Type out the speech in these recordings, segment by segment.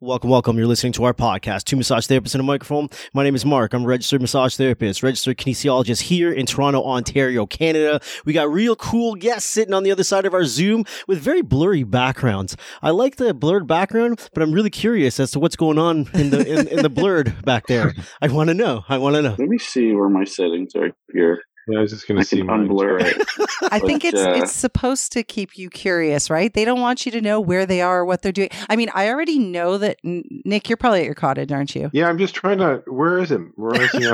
Welcome, welcome. You're listening to our podcast, Two Massage Therapists and a Microphone. My name is Mark. I'm a registered massage therapist, registered kinesiologist here in Toronto, Ontario, Canada. We got real cool guests sitting on the other side of our Zoom with very blurry backgrounds. I like the blurred background, but I'm really curious as to what's going on in the in, in the blurred back there. I want to know. I want to know. Let me see where my settings are here. Yeah, I was just going to see can mine. unblur it. I think it's uh, it's supposed to keep you curious, right? They don't want you to know where they are or what they're doing. I mean, I already know that Nick, you're probably at your cottage, aren't you? Yeah, I'm just trying to. Where is him? Where is he?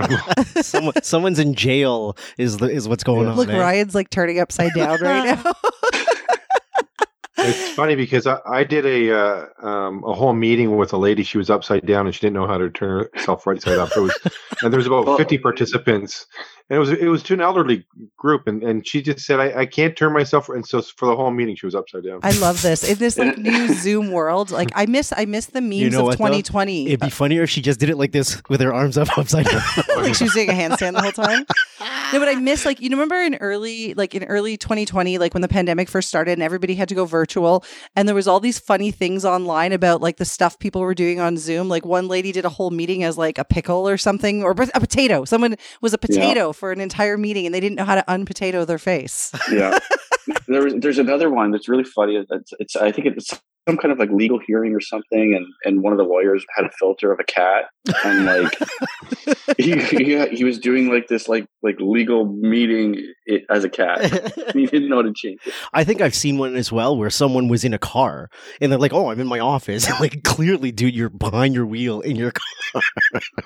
Someone, someone's in jail is the, is what's going on. Look, eh? Ryan's like turning upside down right now. it's funny because I, I did a uh, um, a whole meeting with a lady. She was upside down and she didn't know how to turn herself right side up. It was, and there was about. 50 participants. And it was it was to an elderly group, and, and she just said, I, "I can't turn myself." And so for the whole meeting, she was upside down. I love this. In this like new Zoom world, like I miss I miss the memes know of what, though? 2020. It'd be funnier if she just did it like this with her arms up upside down. like she was doing a handstand the whole time. No, but I miss like you remember in early like in early 2020, like when the pandemic first started and everybody had to go virtual, and there was all these funny things online about like the stuff people were doing on Zoom. Like one lady did a whole meeting as like a pickle or something, or a potato. Someone was a potato for an entire meeting, and they didn't know how to unpotato their face. yeah. There was, there's another one that's really funny. It's, it's I think it's some kind of like legal hearing or something, and and one of the lawyers had a filter of a cat, and like he, he he was doing like this like like legal meeting it, as a cat. he didn't know how to change it. I think I've seen one as well where someone was in a car and they're like, "Oh, I'm in my office." like, clearly, dude, you're behind your wheel in your car.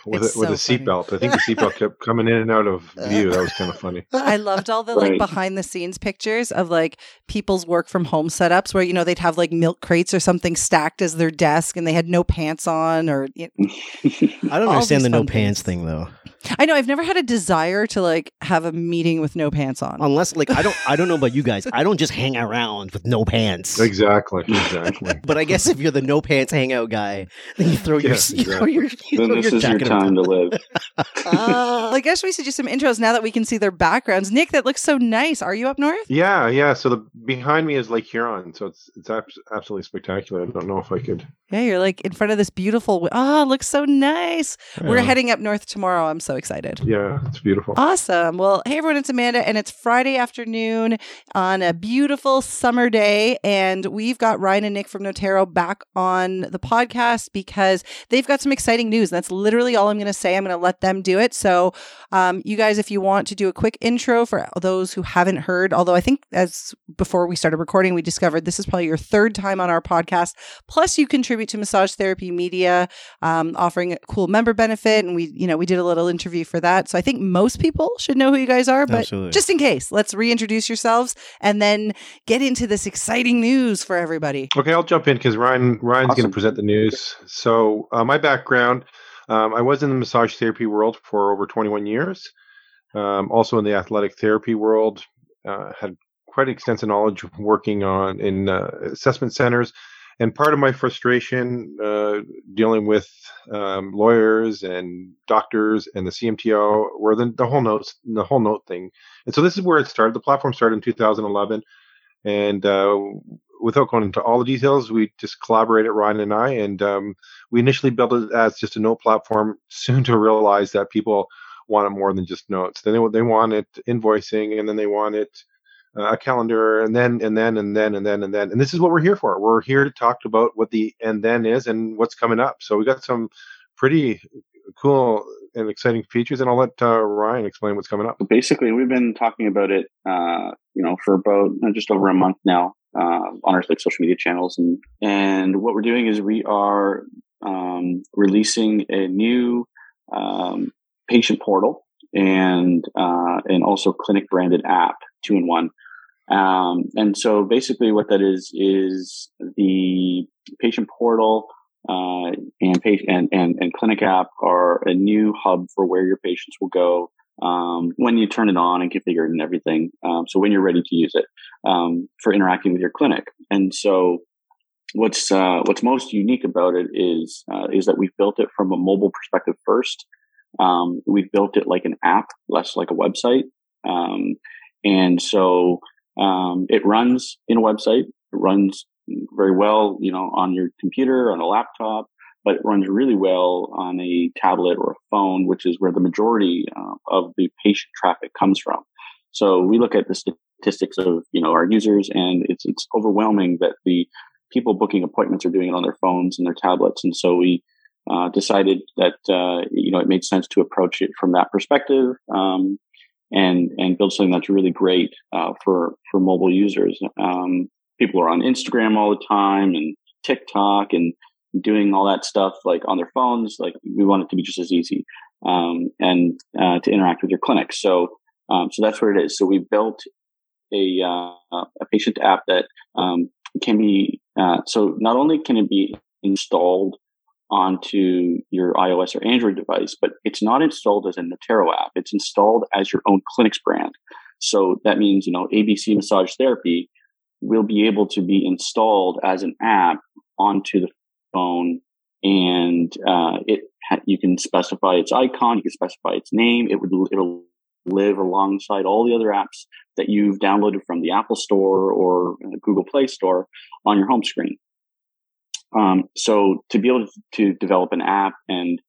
with It's a, with a seatbelt. I think the seatbelt kept coming in and out of view. That was kind of funny. I loved all the like Right. behind the scenes pictures of like people's work from home setups where you know they'd have like milk crates or something stacked as their desk and they had no pants on or you I don't understand the no pants things. thing though. I know I've never had a desire to like have a meeting with no pants on. Unless, like, I don't, I don't know about you guys. I don't just hang around with no pants. Exactly. Exactly. But I guess if you're the no pants hangout guy, then you throw your, Yes, you throw your, you then throw this your is your jacket on time to live. Ah. Well, I guess we should do some intros now that we can see their backgrounds. Nick, that looks so nice. Are you up north? Yeah, yeah. So the behind me is Lake Huron, so it's it's abs- absolutely spectacular. I don't know if I could. Yeah, you're like in front of this beautiful. Oh, it looks so nice. We're heading up north tomorrow. I'm so excited. Yeah, it's beautiful. Awesome. Well, hey everyone, it's Amanda, and it's Friday afternoon on a beautiful summer day. And we've got Ryan and Nick from Noterro back on the podcast because they've got some exciting news. That's literally all I'm going to say. I'm going to let them do it. So, um, you guys, if you want to do a quick intro for those who haven't heard, although I think as before we started recording, we discovered this is probably your third time on our podcast. Plus, you contribute to Massage Therapy Media, um, offering a cool member benefit, and we, you know, we did a little interview for that. So I think most people should know who you guys are, but Absolutely. just in case, let's reintroduce yourselves and then get into this exciting news for everybody. Okay, I'll jump in because Ryan Ryan's going to present the news. So uh, my background, um, I was in the massage therapy world for over 21 years. Um, also in the athletic therapy world, uh, had quite extensive knowledge working on in uh, assessment centers. And part of my frustration uh, dealing with um, lawyers and doctors and the CMTO were the, the whole notes, the whole note thing. And so this is where it started. The platform started in 2011, and uh, without going into all the details, we just collaborated, Ryan and I, and um, we initially built it as just a note platform. Soon to realize that people wanted more than just notes. Then they, they wanted invoicing, and then they wanted uh, a calendar, and then and then and then and then and then. And this is what we're here for. We're here to talk about what the and then is and what's coming up. So we got some pretty cool and exciting features, and I'll let uh, Ryan explain what's coming up. basically we've been talking about it uh, you know for about uh, just over a month now uh, on our like social media channels and and what we're doing is we are um, releasing a new um, patient portal and uh, and also clinic branded app two in one um, and so basically what that is is the patient portal uh, and, patient, and, and, and clinic app are a new hub for where your patients will go um, when you turn it on and configure it and everything. Um, so when you're ready to use it um, for interacting with your clinic. And so what's uh, what's most unique about it is uh, is that we've built it from a mobile perspective first. Um, we've built it like an app, less like a website. Um, and so um, it runs in a website. It runs very well, you know, on your computer, on a laptop. but it runs really well on a tablet or a phone, which is where the majority uh, of the patient traffic comes from. So we look at the statistics of you know our users, and it's it's overwhelming that the people booking appointments are doing it on their phones and their tablets, and so we uh, decided that uh, you know it made sense to approach it from that perspective. Um, and and build something that's really great uh, for for mobile users. Um, people are on Instagram all the time and TikTok and doing all that stuff like on their phones. Like we want it to be just as easy um, and uh, to interact with your clinic. So um, so that's what it is. So we built a uh, a patient app that um, can be uh, so not only can it be installed onto your iOS or Android device, but it's not installed as a Noterro app. It's installed as your own clinic's brand. So that means, you know, ABC Massage Therapy will be able to be installed as an app onto the phone and uh, it you can specify its icon, you can specify its name. It would it'll live alongside all the other apps that you've downloaded from the Apple Store or Google Play Store on your home screen. Um, so to be able to, develop an app and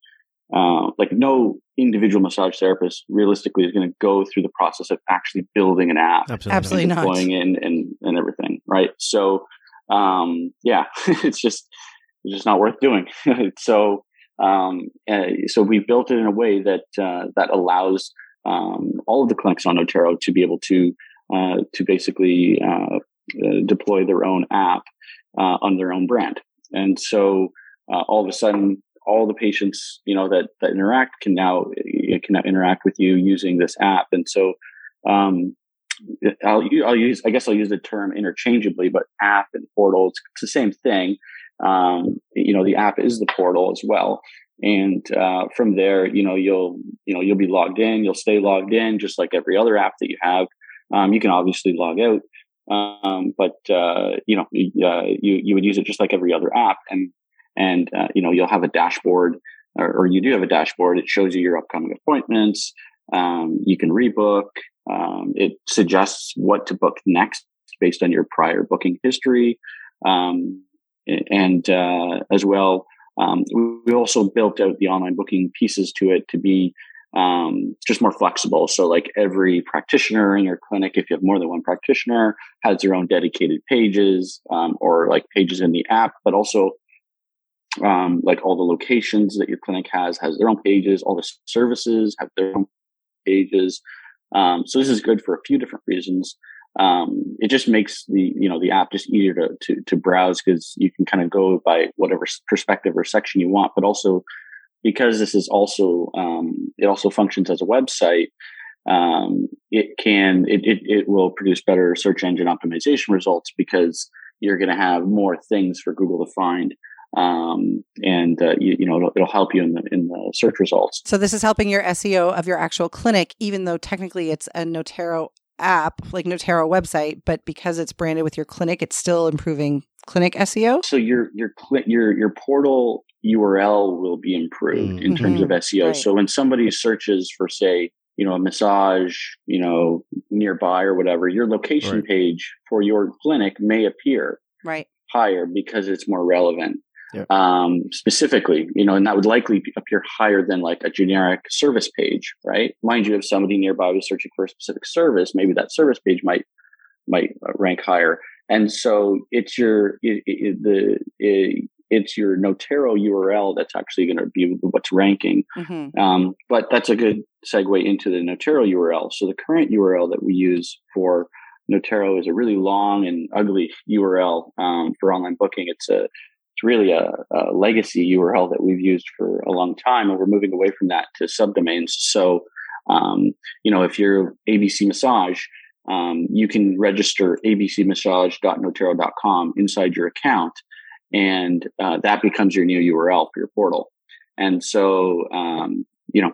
uh, like no individual massage therapist realistically is going to go through the process of actually building an app, absolutely, absolutely not, deploying in and and everything, right? So um, yeah, it's just it's just not worth doing. so um, uh, so we built it in a way that uh, that allows um, all of the clinics on Noterro to be able to uh, to basically uh, uh, deploy their own app on their own brand. And so uh, all of a sudden, all the patients, you know, that, that interact can now, can now interact with you using this app. And so, um, I'll, I'll use, I guess I'll use the term interchangeably, but app and portal, it's, it's the same thing. Um, you know, the app is the portal as well. And, uh, from there, you know, you'll, you know, you'll be logged in, you'll stay logged in just like every other app that you have. Um, you can obviously log out, um, but uh, you know, uh, you you would use it just like every other app, and and uh, you know, you'll have a dashboard, or, or, you do have a dashboard. It shows you your upcoming appointments. Um, you can rebook. Um, it suggests what to book next based on your prior booking history, um, and uh, as well. Um, we also built out the online booking pieces to it to be um, just more flexible. So, like every practitioner in your clinic, if you have more than one practitioner, has their own dedicated pages um, or like pages in the app, but also um, like all the locations that your clinic has has their own pages. All the services have their own pages. Um, so this is good for a few different reasons. Um, it just makes the you know the app just easier to to, to browse because you can kind of go by whatever perspective or section you want, but also because this is also um, it also functions as a website um, it can it, it, it will produce better search engine optimization results because you're going to have more things for google to find um, and uh, you, you, know it'll, it'll, help you in the in the search results. So this is helping your seo of your actual clinic even though technically it's a noterro app like noterro website but because it's branded with your clinic it's still improving clinic seo so your your your your portal URL will be improved mm-hmm. in terms of SEO. Right. So when somebody searches for, say, you know, a massage, you know, nearby or whatever, your location right. page for your clinic may appear right higher because it's more relevant. Um, specifically, you know, and that would likely appear higher than like a generic service page, right? Mind you, if somebody nearby was searching for a specific service, maybe that service page might might rank higher. And so it's your it, it, the it, it's your Noterro URL that's actually going to be what's ranking. Mm-hmm. Um, but that's a good segue into the Noterro URL. So the current URL that we use for Noterro is a really long and ugly URL um, for online booking. It's a it's really a, a, legacy URL that we've used for a long time, and we're moving away from that to subdomains. So, um, you know, if you're ABC Massage, um, you can register abcmassage.noterro.com inside your account and uh, that becomes your new URL for your portal. And so, um, you know,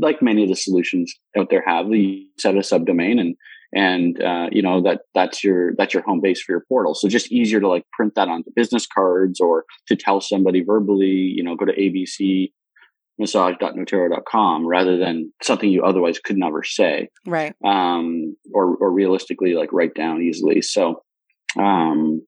like many of the solutions out there have, you set a subdomain and and uh, you know that that's your that's your home base for your portal. So just easier to like print that onto business cards or to tell somebody verbally, you know, go to ABC massage.noterro.com rather than something you otherwise could never say. Right. Um, or, or realistically like write down easily. So, um,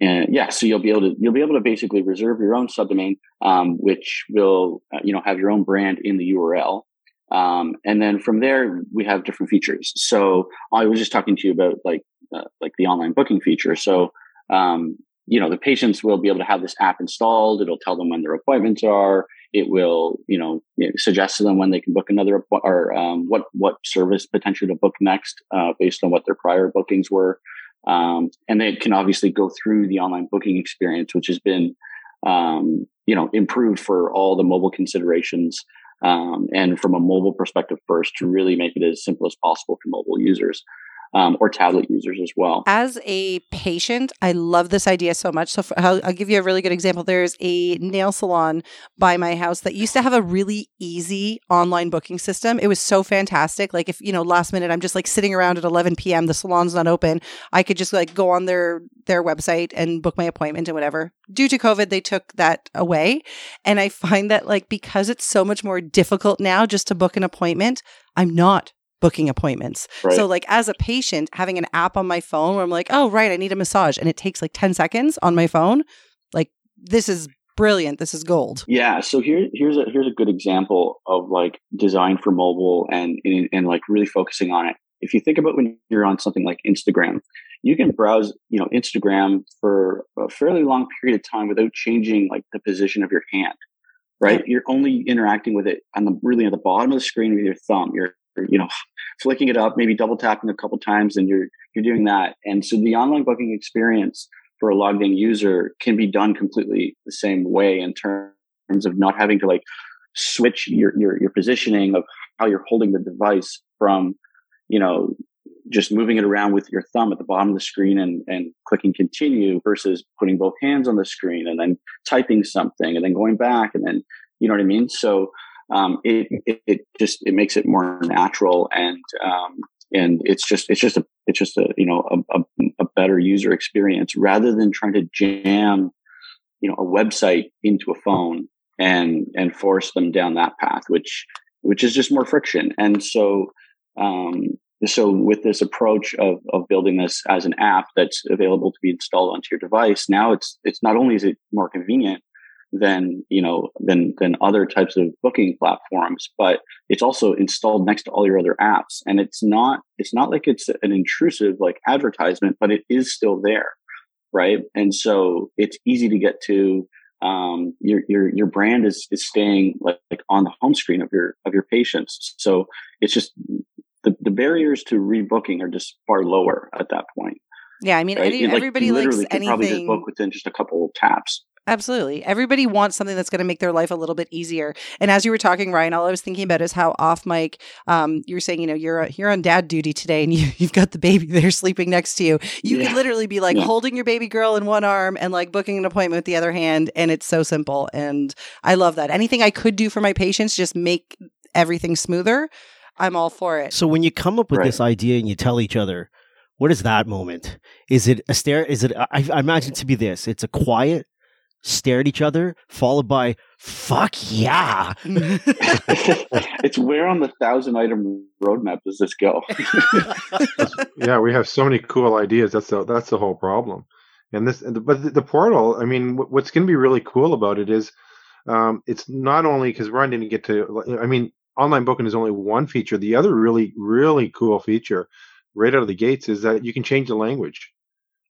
and yeah, so you'll be able to you'll be able to basically reserve your own subdomain, um, which will uh, you know have your own brand in the URL. Um, and then from there, we have different features. So I was just talking to you about like uh, like the online booking feature. So um, you know the patients will be able to have this app installed. It'll tell them when their appointments are. It will you know suggest to them when they can book another or um, what what service potentially to book next uh, based on what their prior bookings were. Um, and they can obviously go through the online booking experience, which has been, um, you know, improved for all the mobile considerations. Um, and from a mobile perspective first to really make it as simple as possible for mobile users um, or tablet users as well. As a patient, I love this idea so much. So for, I'll, I'll, give you a really good example. There's a nail salon by my house that used to have a really easy online booking system. It was so fantastic. Like if you know, last minute, I'm just like sitting around at 11 p.m. The salon's not open. I could just like go on their their website and book my appointment and whatever. Due to COVID, they took that away, and I find that like because it's so much more difficult now just to book an appointment, I'm not booking appointments. Right. So like as a patient, having an app on my phone where I'm like, oh right, I need a massage and it takes like 10 seconds on my phone, like this is brilliant. This is gold. Yeah. So here here's a here's a good example of like design for mobile and, and and like really focusing on it. If you think about when you're on something like Instagram, you can browse, you know, Instagram for a fairly long period of time without changing like the position of your hand right? You're only interacting with it on the really at the bottom of the screen with your thumb. You're you know, flicking it up, maybe double tapping a couple times, and you're you're doing that. And so the online booking experience for a logged in user can be done completely the same way in terms of not having to like switch your your your positioning of how you're holding the device from, you know, just moving it around with your thumb at the bottom of the screen and, and clicking continue versus putting both hands on the screen and then typing something and then going back and then you know what I mean? So um, it, it, it just it makes it more natural and um, and it's just it's just a it's just a you know a, a, a, better user experience rather than trying to jam you know a website into a phone and and force them down that path which which is just more friction. And so um, so with this approach of, of building this as an app that's available to be installed onto your device now it's it's not only is it more convenient than you know than than other types of booking platforms but it's also installed next to all your other apps and it's not it's not like it's an intrusive like advertisement but it is still there right and so it's easy to get to um, your your your brand is is staying like, like on the home screen of your of your patients so it's just the, the barriers to rebooking are just far lower at that point yeah, I mean, right? any, like, everybody likes anything. Probably just book within just a couple of taps. Absolutely. Everybody wants something that's going to make their life a little bit easier. And as you were talking, Ryan, all I was thinking about is how off mic, um, you were saying, you know, you're you're on dad duty today, and you, you've got the baby there sleeping next to you. You yeah. could literally be like yeah. holding your baby girl in one arm and like booking an appointment with the other hand, and it's so simple. And I love that. Anything I could do for my patients, just make everything smoother. I'm all for it. So when you come up with right. this idea and you tell each other, what is that moment? Is it a stare? Is it? I, I imagine to be this. It's a quiet stare at each other, followed by "fuck yeah." it's where on the thousand item roadmap does this go? yeah, we have so many cool ideas. That's the that's the whole problem. And this, but the, the portal. I mean, what's going to be really cool about it is, um, it's not only because Ryan didn't get to. I mean, online booking is only one feature. The other really really cool feature, right out of the gates, is that you can change the language.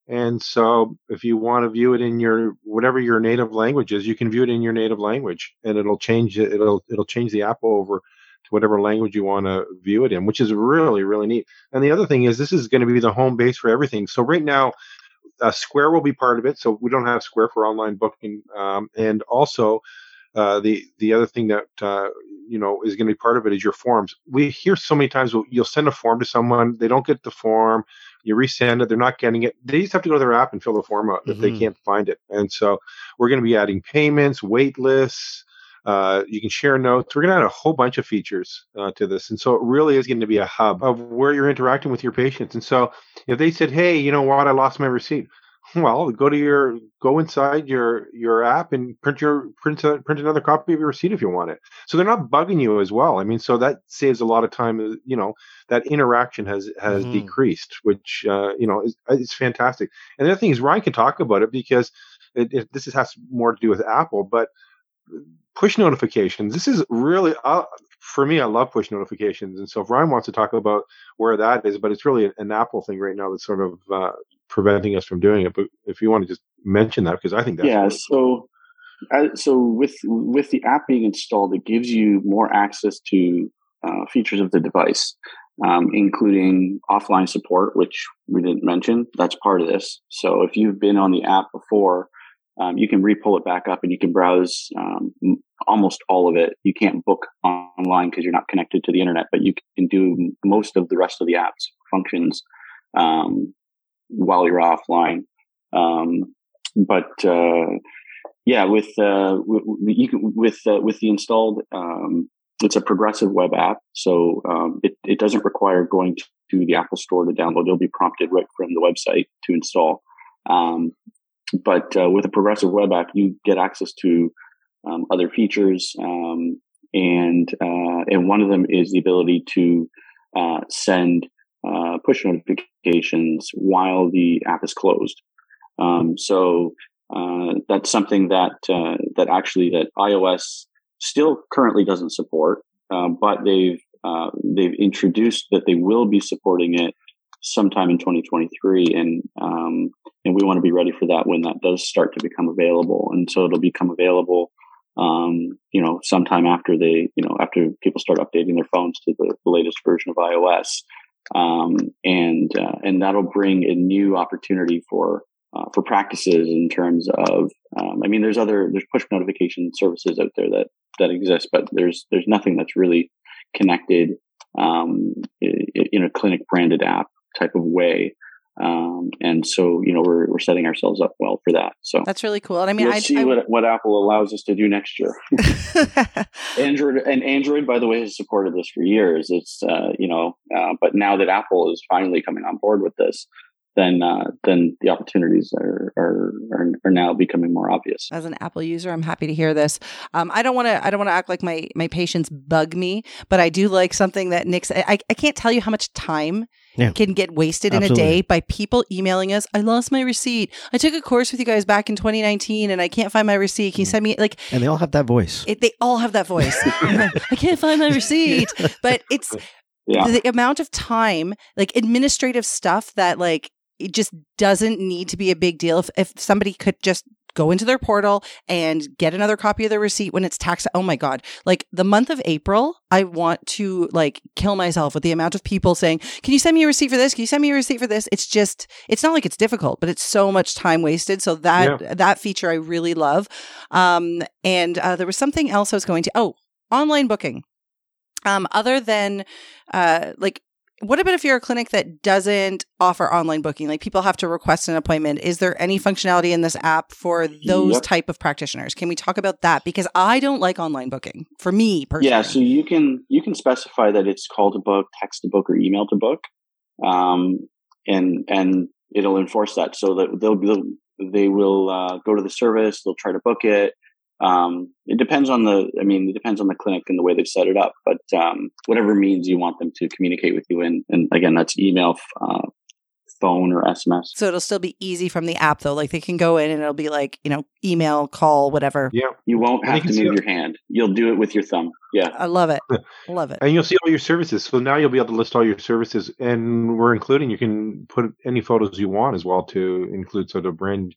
And so if you want to view it in your whatever your native language is, you can view it in your native language and it'll change it it'll it'll change the app over to whatever language you want to view it in, which is really really neat. And the other thing is this is going to be the home base for everything. So right now uh, Square will be part of it, so we don't have Square for online booking, um, and also uh, the the other thing that uh, you know is going to be part of it is your forms. We hear so many times you'll send a form to someone, they don't get the form, you resend it, they're not getting it. They just have to go to their app and fill the form out mm-hmm. if they mm-hmm. can't find it. And so we're going to be adding payments, wait lists. Uh, you can share notes. We're going to add a whole bunch of features uh, to this. And so it really is going to be a hub of where you're interacting with your patients. And so if they said, hey, you know what, I lost my receipt. Well, go to your go inside your your app and print your print a, print another copy of your receipt if you want it. So they're not bugging you as well. I mean, so that saves a lot of time. uh, You know, that interaction has has Mhm. decreased, which uh, you know is is fantastic. And the other thing is Ryan can talk about it because it, it, this has more to do with Apple, but push notifications. This is really uh, for me. I love push notifications, and so if Ryan wants to talk about where that is, but it's really an Apple thing right now that's sort of uh, preventing us from doing it. But if you want to just mention that, because I think that's yeah. really So, uh, so with with the app being installed, it gives you more access to uh, features of the device, um, including offline support, which we didn't mention. That's part of this. So, if you've been on the app before, um, you can re-pull it back up and you can browse um, almost all of it. You can't book online because you're not connected to the internet, but you can do most of the rest of the app's functions um, while you're offline. Um, but uh, yeah, with uh, you can, with uh, with the installed, um, it's a progressive web app, so um, it it doesn't require going to the Apple Store to download. You'll be prompted right from the website to install. Um, but uh, with a progressive web app, you get access to um, other features, um, and uh, and one of them is the ability to uh, send uh, push notifications while the app is closed. Um, so uh, that's something that uh, that actually that iOS still currently doesn't support, uh, but they've uh, they've introduced that they will be supporting it sometime in 2023, and um, and we want to be ready for that when that does start to become available. And so it'll become available, um, you know, sometime after they, you know, after people start updating their phones to the, the latest version of iOS, um, and uh, and that'll bring a new opportunity for uh, for practices in terms of, um, I mean, there's other there's push notification services out there that that exist, but there's there's nothing that's really connected um, in a clinic branded app type of way. Um, and so, you know, we're, we're setting ourselves up well for that. So That's really cool. And I mean, we'll I, see I what, what Apple allows us to do next year. Android and Android, by the way, has supported this for years. It's, uh, you know, uh, but now that Apple is finally coming on board with this, then, uh, then the opportunities are, are, are, are now becoming more obvious. as an Apple user, I'm happy to hear this. Um, I don't want to. I don't want to act like my my patients bug me, but I do like something that Nick's. I, I can't tell you how much time Yeah. can get wasted in a day by people emailing us. I lost my receipt. I took a course with you guys back in 2019, and I can't find my receipt. Can you send me like? And they all have that voice. It, they all have that voice. I can't find my receipt, but it's Yeah. the amount of time, like administrative stuff that like it just doesn't need to be a big deal. If, if somebody could just go into their portal and get another copy of their receipt when it's tax. Oh my God. Like the month of April, I want to like kill myself with the amount of people saying, can you send me a receipt for this? Can you send me a receipt for this? It's just, it's not like it's difficult, but it's so much time wasted. So that, that feature I really love. Um, and uh, there was something else I was going to, oh, online booking. Um, other than uh, like what about if you're a clinic that doesn't offer online booking like people have to request an appointment is there any functionality in this app for those Yep. type of practitioners can we talk about that because i don't like online booking for me personally Yeah, so you can you can specify that it's call to book, text to book, or email to book, um, and and it'll enforce that so that they'll, they'll they will uh, go to the service, they'll try to book it. Um, it depends on the, I mean, it depends on the clinic and the way they've set it up, but um, whatever means you want them to communicate with you in, and again, that's email, uh, phone, or SMS. so it'll still be easy from the app though like they can go in and it'll be like you know email call whatever Yeah, You won't And you have can to move your hand. You'll do it with your thumb. Yeah. i love it love it and you'll see all your services. So now you'll be able to list all your services, and we're including. You can put any photos you want as well to include sort of brand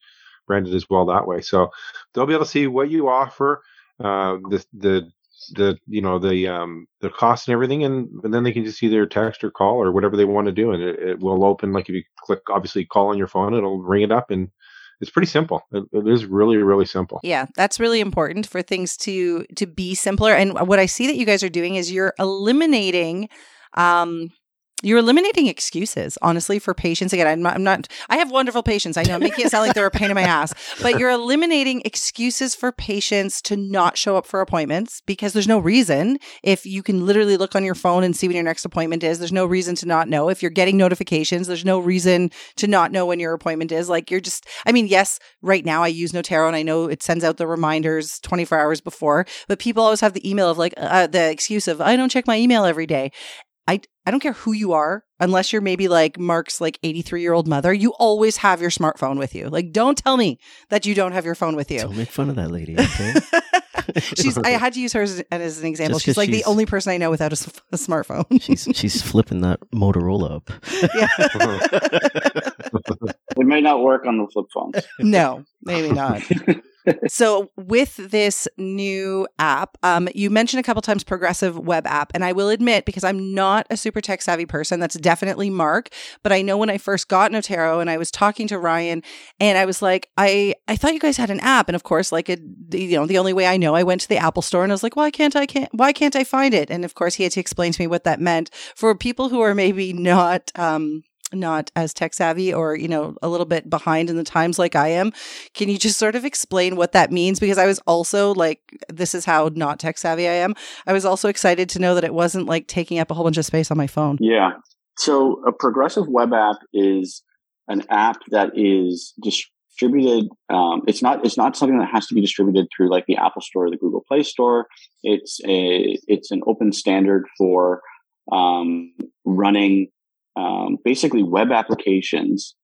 branded as well that way. So they'll be able to see what you offer, uh, the the the you know the um the cost and everything, and, and then they can just either text or call or whatever they want to do, and it, it will open. Like if you click obviously call on your phone, it'll ring it up, and it's pretty simple. It, it is really really simple. Yeah, that's really important for things to to be simpler. And what I see that you guys are doing is you're eliminating um You're eliminating excuses, honestly, for patients. Again, I'm not, I'm not, I have wonderful patients. I know I'm making it sound like they're a pain in my ass, but you're eliminating excuses for patients to not show up for appointments because there's no reason. If you can literally look on your phone and see when your next appointment is, there's no reason to not know. If you're getting notifications, there's no reason to not know when your appointment is. Like you're just, I mean, yes, right now I use Noterro and I know it sends out the reminders 24 hours before, but people always have the email of like uh, the excuse of, I don't check my email every day. I, I don't care who you are, unless you're maybe like Mark's like 83 year old mother, you always have your smartphone with you. Like, don't tell me that you don't have your phone with you. Don't make fun of that lady, okay? she's, I had to use her as, as an example. She's like she's, the only person I know without a, a smartphone. she's, she's flipping that Motorola up. Yeah. it may not work on the flip phones. No, maybe not so with this new app, um, you mentioned a couple times progressive web app, and I will admit because I'm not a super tech savvy person, that's definitely Mark. But I know when I first got Noterro and I was talking to Ryan, and I was like, I I thought you guys had an app, and of course, like a, you know, the only way I know, I went to the Apple Store and I was like, why can't I can't why can't I find it? And of course, he had to explain to me what that meant for people who are maybe not um, not as tech savvy or you know a little bit behind in the times like i am can you just sort of explain what that means? Because i was also like this is how not tech savvy i am. I was also excited to know that it wasn't like taking up a whole bunch of space on my phone. Yeah. So a progressive web app is an app that is distributed um, it's not it's not something that has to be distributed through like the apple store or the google play store. It's a it's an open standard for um, running um, basically web applications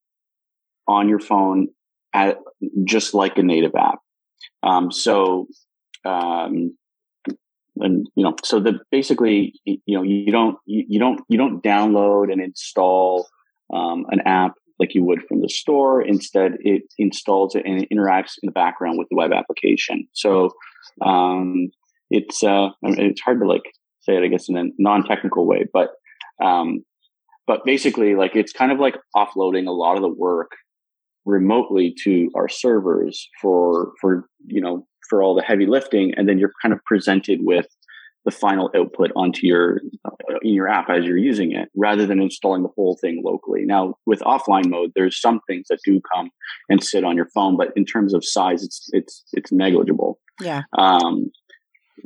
on your phone at, just like a native app. Um, so, um, and you know, so the basically, you know, you don't you, don't you don't download and install um, an app like you would from the store. Instead, it installs it and it interacts in the background with the web application. So, um, it's uh, it's hard to like say it, I guess, in a non-technical way, but um, but basically, like it's kind of like offloading a lot of the work remotely to our servers for for you know for all the heavy lifting, and then you're kind of presented with the final output onto your uh, in your app as you're using it rather than installing the whole thing locally. Now with offline mode there's some things that do come and sit on your phone but in terms of size it's it's it's negligible. Yeah. Um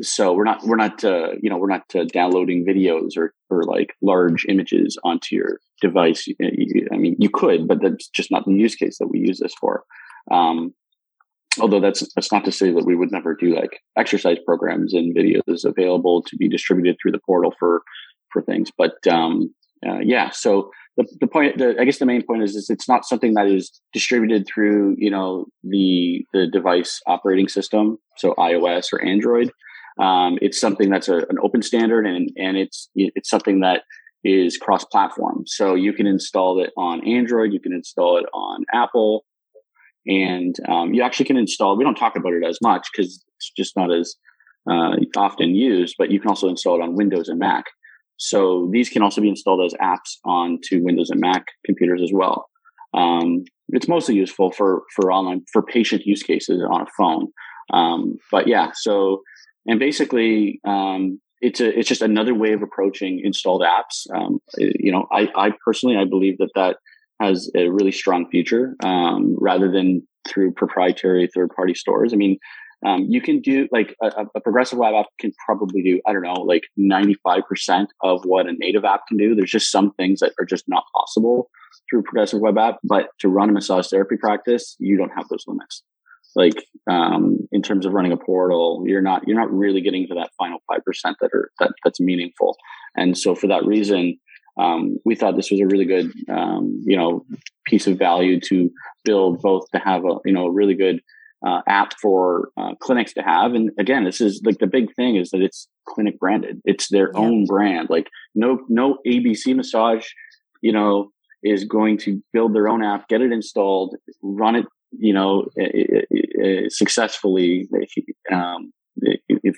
so we're not we're not uh, you know we're not uh, downloading videos or or like large images onto your device. I mean, you could, but that's just not the use case that we use this for. Um, although that's that's not to say that we would never do like exercise programs and videos available to be distributed through the portal for for things. But um, uh, yeah, so the, the point, the, I guess the main point is, is it's not something that is distributed through, you know, the, the device operating system. So iOS or Android. Um, it's something that's a, an open standard and, and it's, it's something that is cross platform. So you can install it on Android, you can install it on Apple, and um, you actually can install, we don't talk about it as much because it's just not as uh, often used, but you can also install it on Windows and Mac. So these can also be installed as apps onto Windows and Mac computers as well. Um, it's mostly useful for, for online, for patient use cases on a phone. Um, but yeah, so and basically um, it's a it's just another way of approaching installed apps. Um, you know, I, I personally I believe that that has a really strong future um, rather than through proprietary third party stores. I mean, um, you can do like a, a, progressive web app can probably do I don't know like ninety five percent of what a native app can do. There's just some things that are just not possible through progressive web app. But to run a massage therapy practice, you don't have those limits like um, in terms of running a portal you're not you're not really getting to that final 5% that are that that's meaningful. And so for that reason um, we thought this was a really good um, you know piece of value to build both to have a you know a really good uh, app for uh, clinics to have. And again this is like the big thing is that it's clinic branded. It's their yeah. own brand. Like no no abc massage you know is going to build their own app get it installed run it you know, successfully um,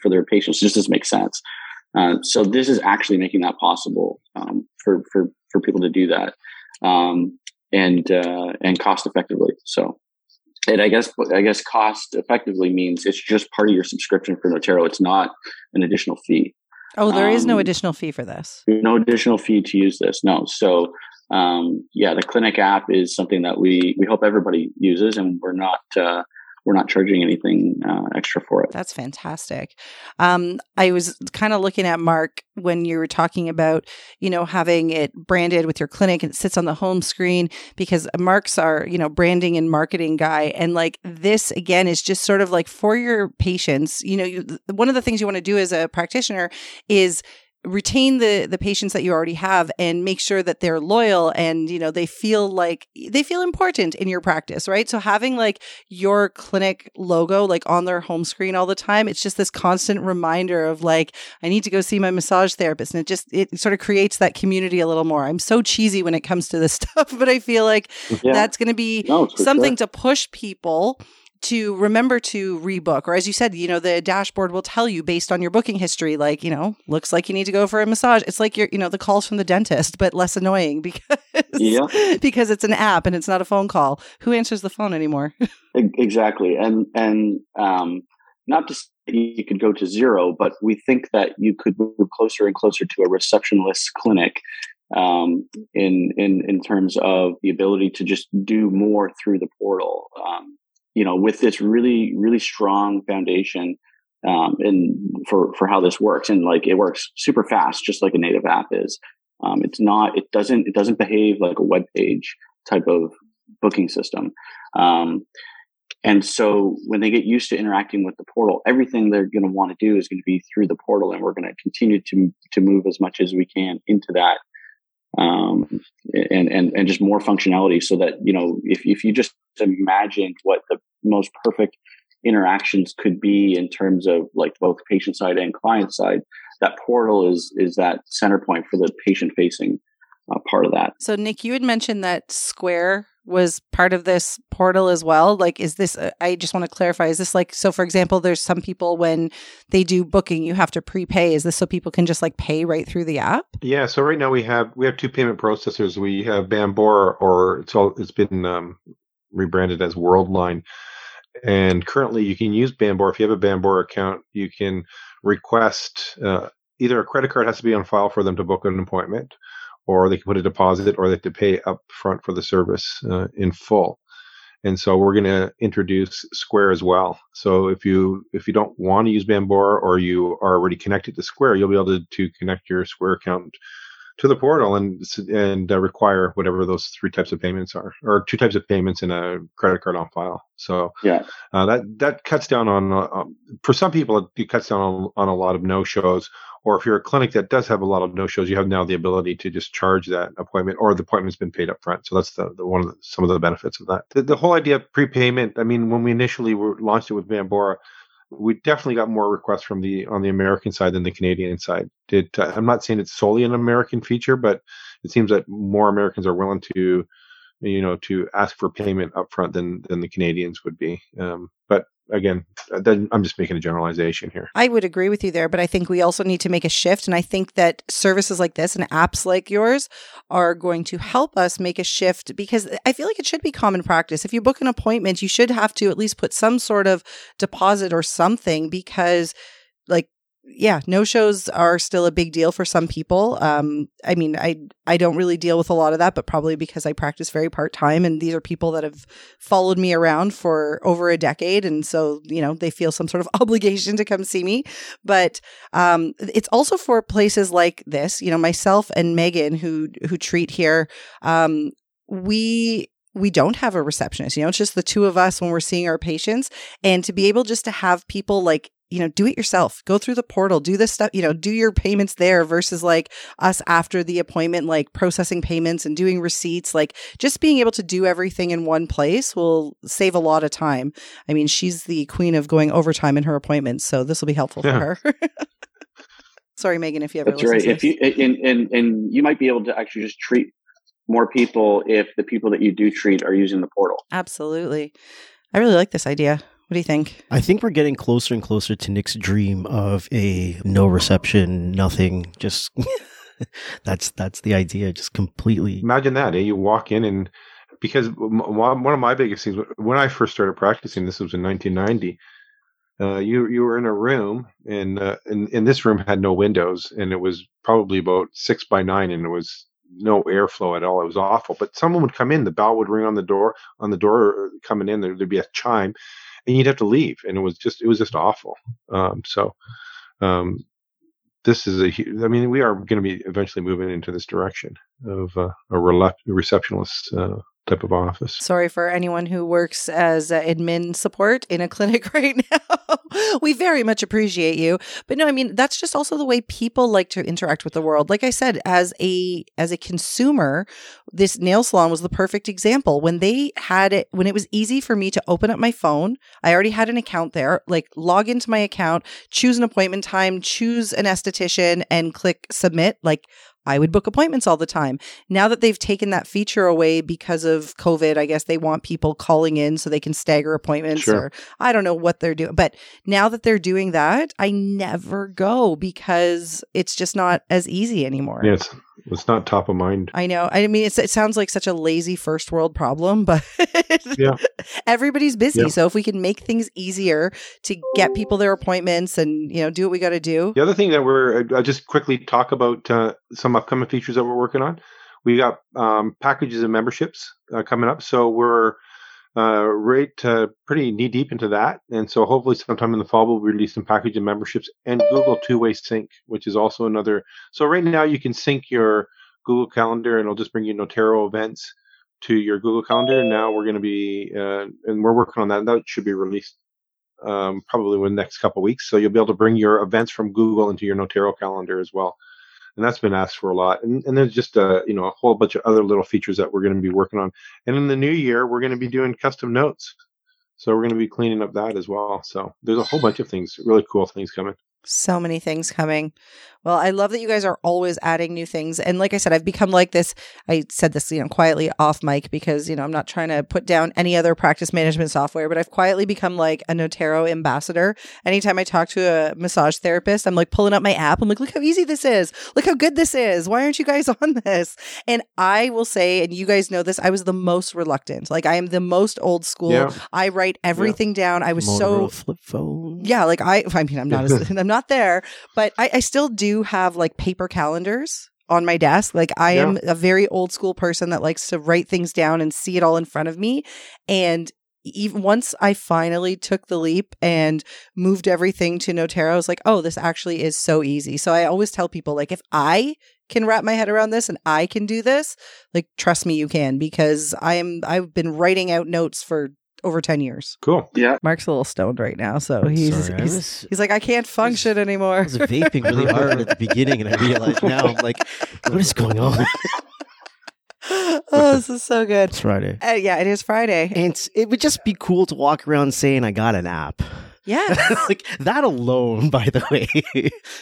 for their patients. It just doesn't make sense. Uh, so this is actually making that possible um, for, for, for people to do that um, and uh, and cost effectively. So, and I guess I guess cost effectively means it's just part of your subscription for Noterro. It's not an additional fee. Oh, there um, is no um, additional fee for this. No additional fee to use this. No. So, um, yeah, the clinic app is something that we we hope everybody uses, and we're not uh, we're not charging anything uh, extra for it. That's fantastic. Um, I was kind of looking at Mark when you were talking about, you know, having it branded with your clinic and it sits on the home screen because Mark's our, you know, branding and marketing guy. And like this again is just sort of like for your patients, you know, you, one of the things you want to do as a practitioner is retain the the patients that you already have and make sure that they're loyal and you know they feel like they feel important in your practice right so having like your clinic logo like on their home screen all the time it's just this constant reminder of like i need to go see my massage therapist and it just it sort of creates that community a little more i'm so cheesy when it comes to this stuff but i feel like yeah. that's going to be no, something sure. to push people to remember to rebook or as you said you know the dashboard will tell you based on your booking history like you know looks like you need to go for a massage it's like your you know the calls from the dentist but less annoying because yeah. because it's an app and it's not a phone call who answers the phone anymore exactly and and um not to say you could go to zero but we think that you could move closer and closer to a receptionless clinic um, in in in terms of the ability to just do more through the portal. Um, you know, with this really, really strong foundation um, and for for how this works, and like it works super fast, just like a native app is. Um, it's not. It doesn't. It doesn't behave like a web page type of booking system. Um, and so when they get used to interacting with the portal, everything they're going to want to do is going to be through the portal, and we're going to continue to to move as much as we can into that um, and and and just more functionality so that you know if if you just imagined what the most perfect interactions could be in terms of like both patient side and client side that portal is is that center point for the patient facing uh, part of that. So nick you had mentioned that square was part of this portal as well? Like, is this, uh, I just want to clarify, is this like, so for example, there's some people when they do booking, you have to prepay. Is this so people can just like pay right through the app? Yeah. So right now we have, we have two payment processors. We have Bambora or it's all, it's been um, rebranded as Worldline. And currently you can use Bambora. If you have a Bambora account, you can request uh, either a credit card has to be on file for them to book an appointment or they can put a deposit, or they have to pay up front for the service uh, in full. And so we're going to introduce Square as well. So if you if you don't want to use Bambora or you are already connected to Square, you'll be able to, to connect your Square account to the portal and and uh, require whatever those three types of payments are, or two types of payments in a credit card on file. So yeah, uh, that that cuts down on uh, for some people it cuts down on, on a lot of no shows or if you're a clinic that does have a lot of no shows, you have now the ability to just charge that appointment, or the appointment's been paid up front. So that's the, the one of the, some of the benefits of that. The, the, whole idea of prepayment. I mean, when we initially were, launched it with Bambora, we definitely got more requests from the on the American side than the Canadian side. Did uh, I'm not saying it's solely an American feature, but it seems that more Americans are willing to you know to ask for payment upfront than than the Canadians would be. Um, but again, I'm just making a generalization here. I would agree with you there, but I think we also need to make a shift. And I think that services like this and apps like yours are going to help us make a shift because I feel like it should be common practice. If you book an appointment, you should have to at least put some sort of deposit or something because like yeah, no shows are still a big deal for some people. Um, I mean, I I don't really deal with a lot of that, but probably because I practice very part time, and these are people that have followed me around for over a decade, and so you know they feel some sort of obligation to come see me. But um, it's also for places like this. You know, myself and Megan, who who treat here, um, we we don't have a receptionist. You know, it's just the two of us when we're seeing our patients. And to be able just to have people like you know, do it yourself. Go through the portal, do this stuff, you know, do your payments there versus like us after the appointment, like processing payments and doing receipts. Like just being able to do everything in one place will save a lot of time. I mean, she's the queen of going overtime in her appointments, so this will be helpful yeah. for her. Sorry, Megan, if you ever That's right. If you and, and and you might be able to actually just treat more people if the people that you do treat are using the portal. Absolutely. I really like this idea. What do you think? I think we're getting closer and closer to Nick's dream of a no reception, nothing, just that's that's the idea, just completely. Imagine that, eh? You walk in and because one of my biggest things when I first started practicing, this was in 1990. uh, you you were in a room, and uh, and, and this room had no windows, and it was probably about six by nine, and it was no airflow at all. It was awful. But someone would come in, the bell would ring on the door, on the door uh, coming in. There, would be a chime, and you'd have to leave, and it was just it was just awful. Um, so, um, this is a. I mean, we are going to be eventually moving into this direction of uh, a receptionist uh, type of office. Sorry for anyone who works as uh, admin support in a clinic right now. we very much appreciate you. But no, I mean that's just also the way people like to interact with the world. Like I said, as a as a consumer, this nail salon was the perfect example. When they had it when it was easy for me to open up my phone, I already had an account there, like log into my account, choose an appointment time, choose an esthetician and click submit. Like I would book appointments all the time. Now that they've taken that feature away because of COVID, I guess they want people calling in so they can stagger appointments sure. or I don't know what they're doing. But now that they're doing that, I never go because it's just not as easy anymore. Yes. It's not top of mind. I know. I mean, it sounds like such a lazy first world problem, but yeah. everybody's busy. Yeah. So if we can make things easier to get people their appointments and you know do what we got to do. The other thing that we're I'll just quickly talk about uh, some upcoming features that we're working on. We got um, packages and memberships uh, coming up, so we're uh, right uh, pretty knee deep into that. And so hopefully sometime in the fall we'll release some package and memberships and Google two way sync, which is also another. So right now you can sync your Google Calendar and it'll just bring you Noterro events to your Google Calendar. And now we're going to be, uh, and we're working on that. That should be released um, probably within the next couple weeks. So you'll be able to bring your events from Google into your Noterro calendar as well and that's been asked for a lot. And, and there's just a you know a whole bunch of other little features that we're going to be working on. And in the new year, we're going to be doing custom notes, so we're going to be cleaning up that as well. So there's a whole bunch of things, really cool things coming. So many things coming. Well, I love that you guys are always adding new things. And like I said, I've become like this. I said this, you know, quietly off mic because, you know, I'm not trying to put down any other practice management software, but I've quietly become like a Noterro ambassador. Anytime I talk to a massage therapist, I'm like pulling up my app. I'm like, look how easy this is. Look how good this is. Why aren't you guys on this? And I will say, and you guys know this, I was the most reluctant. Like I am the most old school. Yeah. I write everything yeah. down. I was Motorola so flip phone. Yeah. Like I, I mean, I'm not, as, I'm not there, but I, I still do have like paper calendars on my desk. Like I yeah. am a very old school person that likes to write things down and see it all in front of me. And even once I finally took the leap and moved everything to Noterro, I was like, oh, this actually is so easy. So I always tell people, like, if I can wrap my head around this and I can do this, like, trust me, you can, because I am, I've been writing out notes for over 10 years. Cool. Yeah. Mark's a little stoned right now, so he's Sorry, he's, was, he's like I can't function I was, anymore. I was vaping really hard at the beginning and I realized now I'm like what is going on? oh, this is so good. It's Friday. Uh, yeah, it is Friday. And it would just be cool to walk around saying I got an app. Yeah. like that alone, by the way,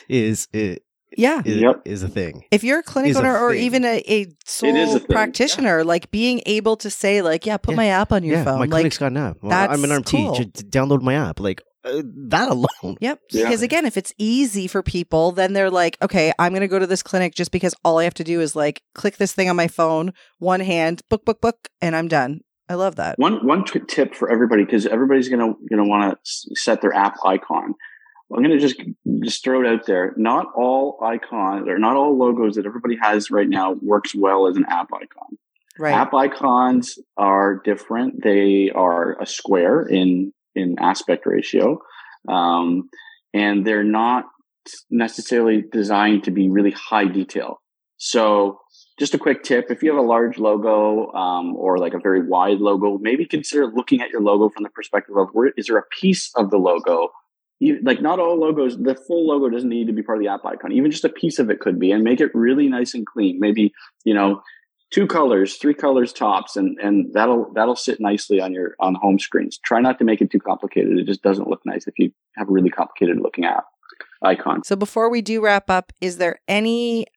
is it yeah is, yep. is a thing if you're a clinic is owner or even a, a sole a practitioner yeah. like being able to say like yeah put yeah. my app on your yeah, phone my like, clinic's got an app well, i'm an RMT cool. download my app like uh, that alone yep because again if it's easy for people then they're like okay i'm going to go to this clinic just because all i have to do is like click this thing on my phone one hand book book book and i'm done I love that. One one t- tip for everybody because everybody's gonna gonna want to set their app icon. I'm going to just just throw it out there. Not all icons or not all logos that everybody has right now works well as an app icon. Right. App icons are different. They are a square in in aspect ratio, um, and they're not necessarily designed to be really high detail. So, just a quick tip: if you have a large logo um, or like a very wide logo, maybe consider looking at your logo from the perspective of where is there a piece of the logo you, like not all logos, the full logo doesn't need to be part of the app icon. Even just a piece of it could be, and make it really nice and clean. Maybe you know, two colors, three colors tops, and and that'll that'll sit nicely on your on home screens. Try not to make it too complicated. It just doesn't look nice if you have a really complicated looking app icon. So before we do wrap up, is there any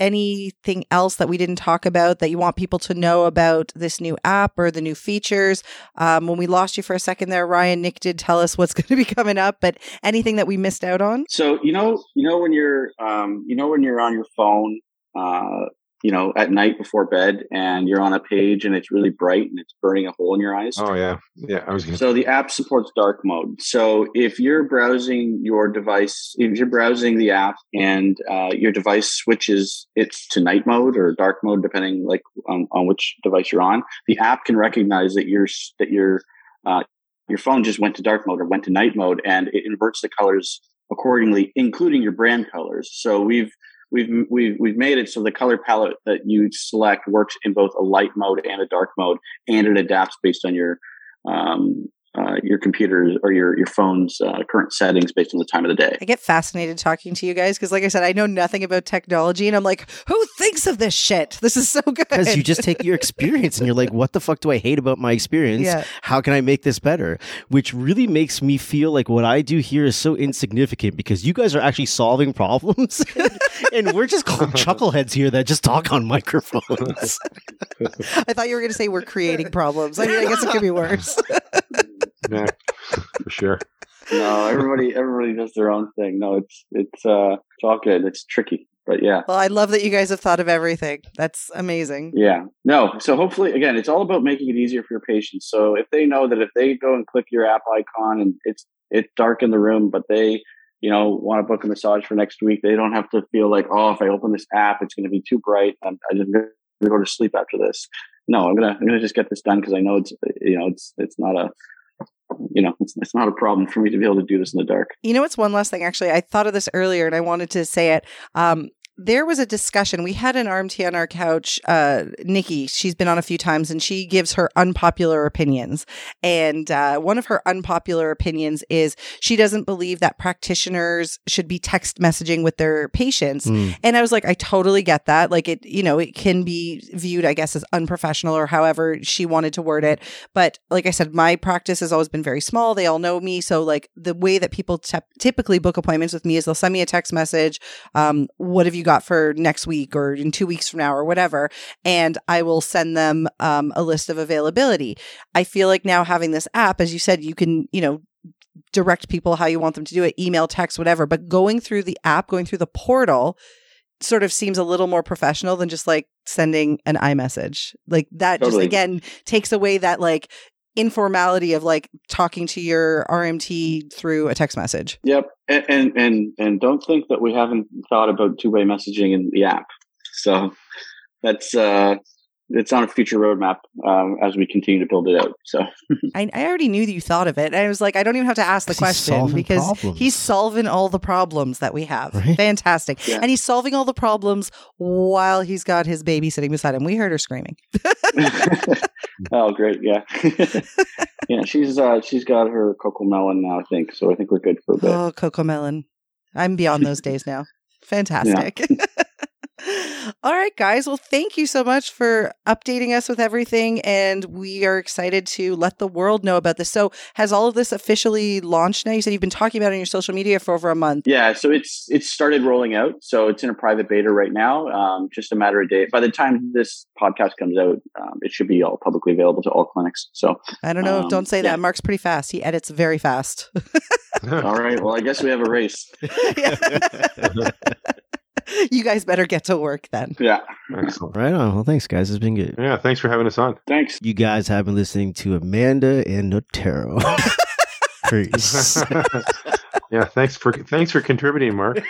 anything else that we didn't talk about that you want people to know about this new app or the new features? Um, when we lost you for a second there, Ryan, Nick did tell us what's going to be coming up, but anything that we missed out on? So you know, you know when you're, um, you know when you're on your phone, uh, you know, at night before bed and you're on a page and it's really bright and it's burning a hole in your eyes. Oh yeah, yeah. I was gonna. So the app supports dark mode. So if you're browsing your device, if you're browsing the app and uh, your device switches it's to night mode or dark mode, depending like on, on which device you're on, the app can recognize that your that your uh, your phone just went to dark mode or went to night mode, and it inverts the colors accordingly, including your brand colors. So we've we've we've we've made it so the color palette that you select works in both a light mode and a dark mode, and it adapts based on your um, uh, your computer's or your your phone's uh, current settings based on the time of the day. I get fascinated talking to you guys because, like I said, I know nothing about technology, and I'm like, who thinks of this shit? This is so good. Because you just take your experience and you're like, what the fuck do I hate about my experience? Yeah. How can I make this better? Which really makes me feel like what I do here is so insignificant because you guys are actually solving problems. and we're just called chuckleheads here that just talk on microphones. I thought you were going to say we're creating problems. I mean, I guess it could be worse. yeah, for sure. No, everybody everybody does their own thing. No, it's it's uh it's all good. It's tricky. But yeah. Well, I love that you guys have thought of everything. That's amazing. Yeah. No. So hopefully, again, it's all about making it easier for your patients. So if they know that if they go and click your app icon and it's it's dark in the room, but they you know want to book a massage for next week, they don't have to feel like oh, if I open this app, it's going to be too bright. I'm, I just going to go to sleep after this. No, I'm gonna I'm gonna just get this done because I know it's you know it's it's not a you know, it's, it's not a problem for me to be able to do this in the dark. You know, what's one last thing. Actually, I thought of this earlier and I wanted to say it. Um, there was a discussion. We had an RMT on our couch, uh, Nikki. She's been on a few times and she gives her unpopular opinions. And uh, one of her unpopular opinions is she doesn't believe that practitioners should be text messaging with their patients. Mm. And I was like, I totally get that. Like it, you know, it can be viewed, I guess, as unprofessional or however she wanted to word it. But like I said, my practice has always been very small. They all know me. So like the way that people tep- typically book appointments with me is they'll send me a text message. Um, what have you got for next week or in two weeks from now or whatever? And I will send them um, a list of availability. I feel like now having this app, as you said, you can, you know, direct people how you want them to do it, email, text, whatever. But going through the app, going through the portal, sort of seems a little more professional than just like sending an iMessage. Like that Totally. just again takes away that like informality of like talking to your RMT through a text message. Yep. And and and, and don't think that we haven't thought about two way messaging in the app. So that's uh it's on a future roadmap um, as we continue to build it out. So I, I already knew that you thought of it. I was like, I don't even have to ask the question solving because problems. he's solving all the problems that we have. Right? Fantastic. Yeah. And he's solving all the problems while he's got his baby sitting beside him. We heard her screaming. oh, great, yeah, yeah. She's uh, she's got her Cocomelon now, I think. So I think we're good for a bit. Oh, Cocomelon. I'm beyond those days now. Fantastic. All right, guys. Well, thank you so much for updating us with everything. And we are excited to let the world know about this. So, has all of this officially launched now? You said you've been talking about it on your social media for over a month. Yeah, so it's it's started rolling out. So it's in a private beta right now. Um, just a matter of days. By the time this podcast comes out, um, it should be all publicly available to all clinics. So I don't know. Um, don't say yeah. that. Mark's pretty fast. He edits very fast. all right. Well, I guess we have a race. you guys better get to work then. Yeah. Excellent. Right on. Well, thanks, guys. It's been good. Yeah, thanks for having us on. Thanks. You guys have been listening to Amanda and Noterro. Peace. yeah, thanks for thanks for contributing, Mark.